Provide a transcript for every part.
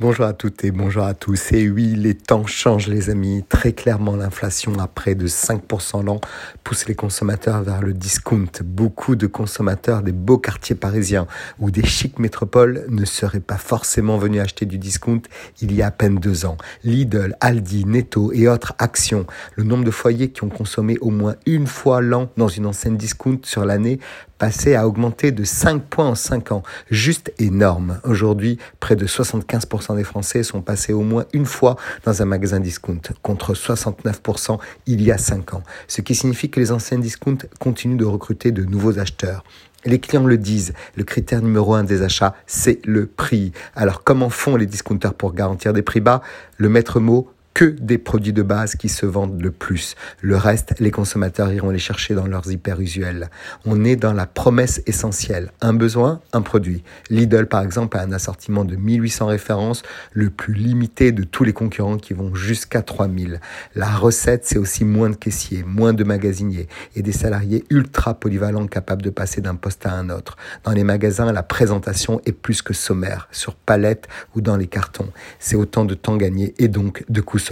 Bonjour à toutes et bonjour à tous. Et oui, les temps changent les amis. Très clairement, l'inflation à près de 5% l'an pousse les consommateurs vers le discount. Beaucoup de consommateurs des beaux quartiers parisiens ou des chics métropoles ne seraient pas forcément venus acheter du discount il y a à peine deux ans. Lidl, Aldi, Netto et autres actions. Le nombre de foyers qui ont consommé au moins une fois l'an dans une enseigne discount sur l'année passé à augmenter de 5 points en 5 ans. Juste énorme. Aujourd'hui, près de 75% des Français sont passés au moins une fois dans un magasin discount, contre 69% il y a 5 ans. Ce qui signifie que les anciens discounts continuent de recruter de nouveaux acheteurs. Les clients le disent, le critère numéro un des achats, c'est le prix. Alors comment font les discounters pour garantir des prix bas? Le maître mot, que des produits de base qui se vendent le plus. Le reste, les consommateurs iront les chercher dans leurs hyper-usuels. On est dans la promesse essentielle. Un besoin, un produit. Lidl, par exemple, a un assortiment de 1800 références, le plus limité de tous les concurrents qui vont jusqu'à 3000. La recette, c'est aussi moins de caissiers, moins de magasiniers et des salariés ultra polyvalents capables de passer d'un poste à un autre. Dans les magasins, la présentation est plus que sommaire, sur palette ou dans les cartons. C'est autant de temps gagné et donc de coûts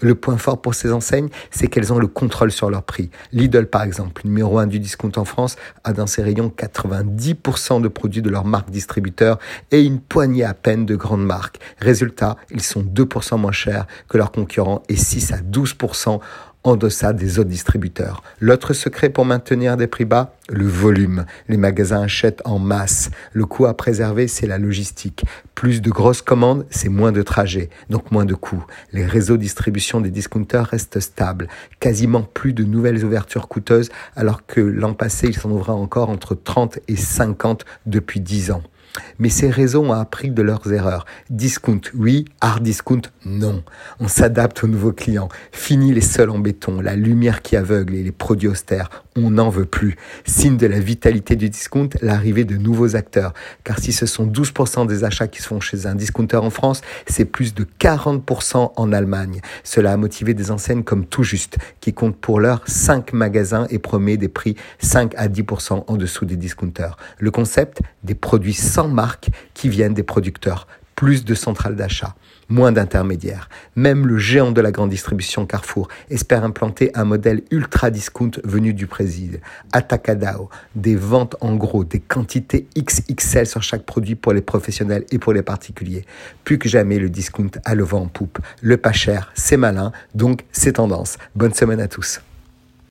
le point fort pour ces enseignes, c'est qu'elles ont le contrôle sur leur prix. Lidl, par exemple, numéro 1 du discount en France, a dans ses rayons 90% de produits de leur marque distributeur et une poignée à peine de grandes marques. Résultat, ils sont 2% moins chers que leurs concurrents et 6 à 12% en deçà des autres distributeurs. L'autre secret pour maintenir des prix bas, le volume. Les magasins achètent en masse. Le coût à préserver, c'est la logistique. Plus de grosses commandes, c'est moins de trajets, donc moins de coûts. Les réseaux de distribution des discounters restent stables. Quasiment plus de nouvelles ouvertures coûteuses, alors que l'an passé, il s'en ouvra encore entre 30 et 50 depuis 10 ans. Mais ces réseaux ont appris de leurs erreurs. Discount, oui. Hard discount, non. On s'adapte aux nouveaux clients. Fini les sols en béton, la lumière qui aveugle et les produits austères. On n'en veut plus. Signe de la vitalité du discount, l'arrivée de nouveaux acteurs. Car si ce sont 12% des achats qui se font chez un discounter en France, c'est plus de 40% en Allemagne. Cela a motivé des enseignes comme Tout Juste, qui compte pour l'heure 5 magasins et promet des prix 5 à 10% en dessous des discounters. Le concept, des produits sans marques qui viennent des producteurs, plus de centrales d'achat, moins d'intermédiaires. Même le géant de la grande distribution Carrefour espère implanter un modèle ultra discount venu du Brésil. Atacadao, des ventes en gros, des quantités XXL sur chaque produit pour les professionnels et pour les particuliers. Plus que jamais, le discount a le vent en poupe. Le pas cher, c'est malin, donc c'est tendance. Bonne semaine à tous.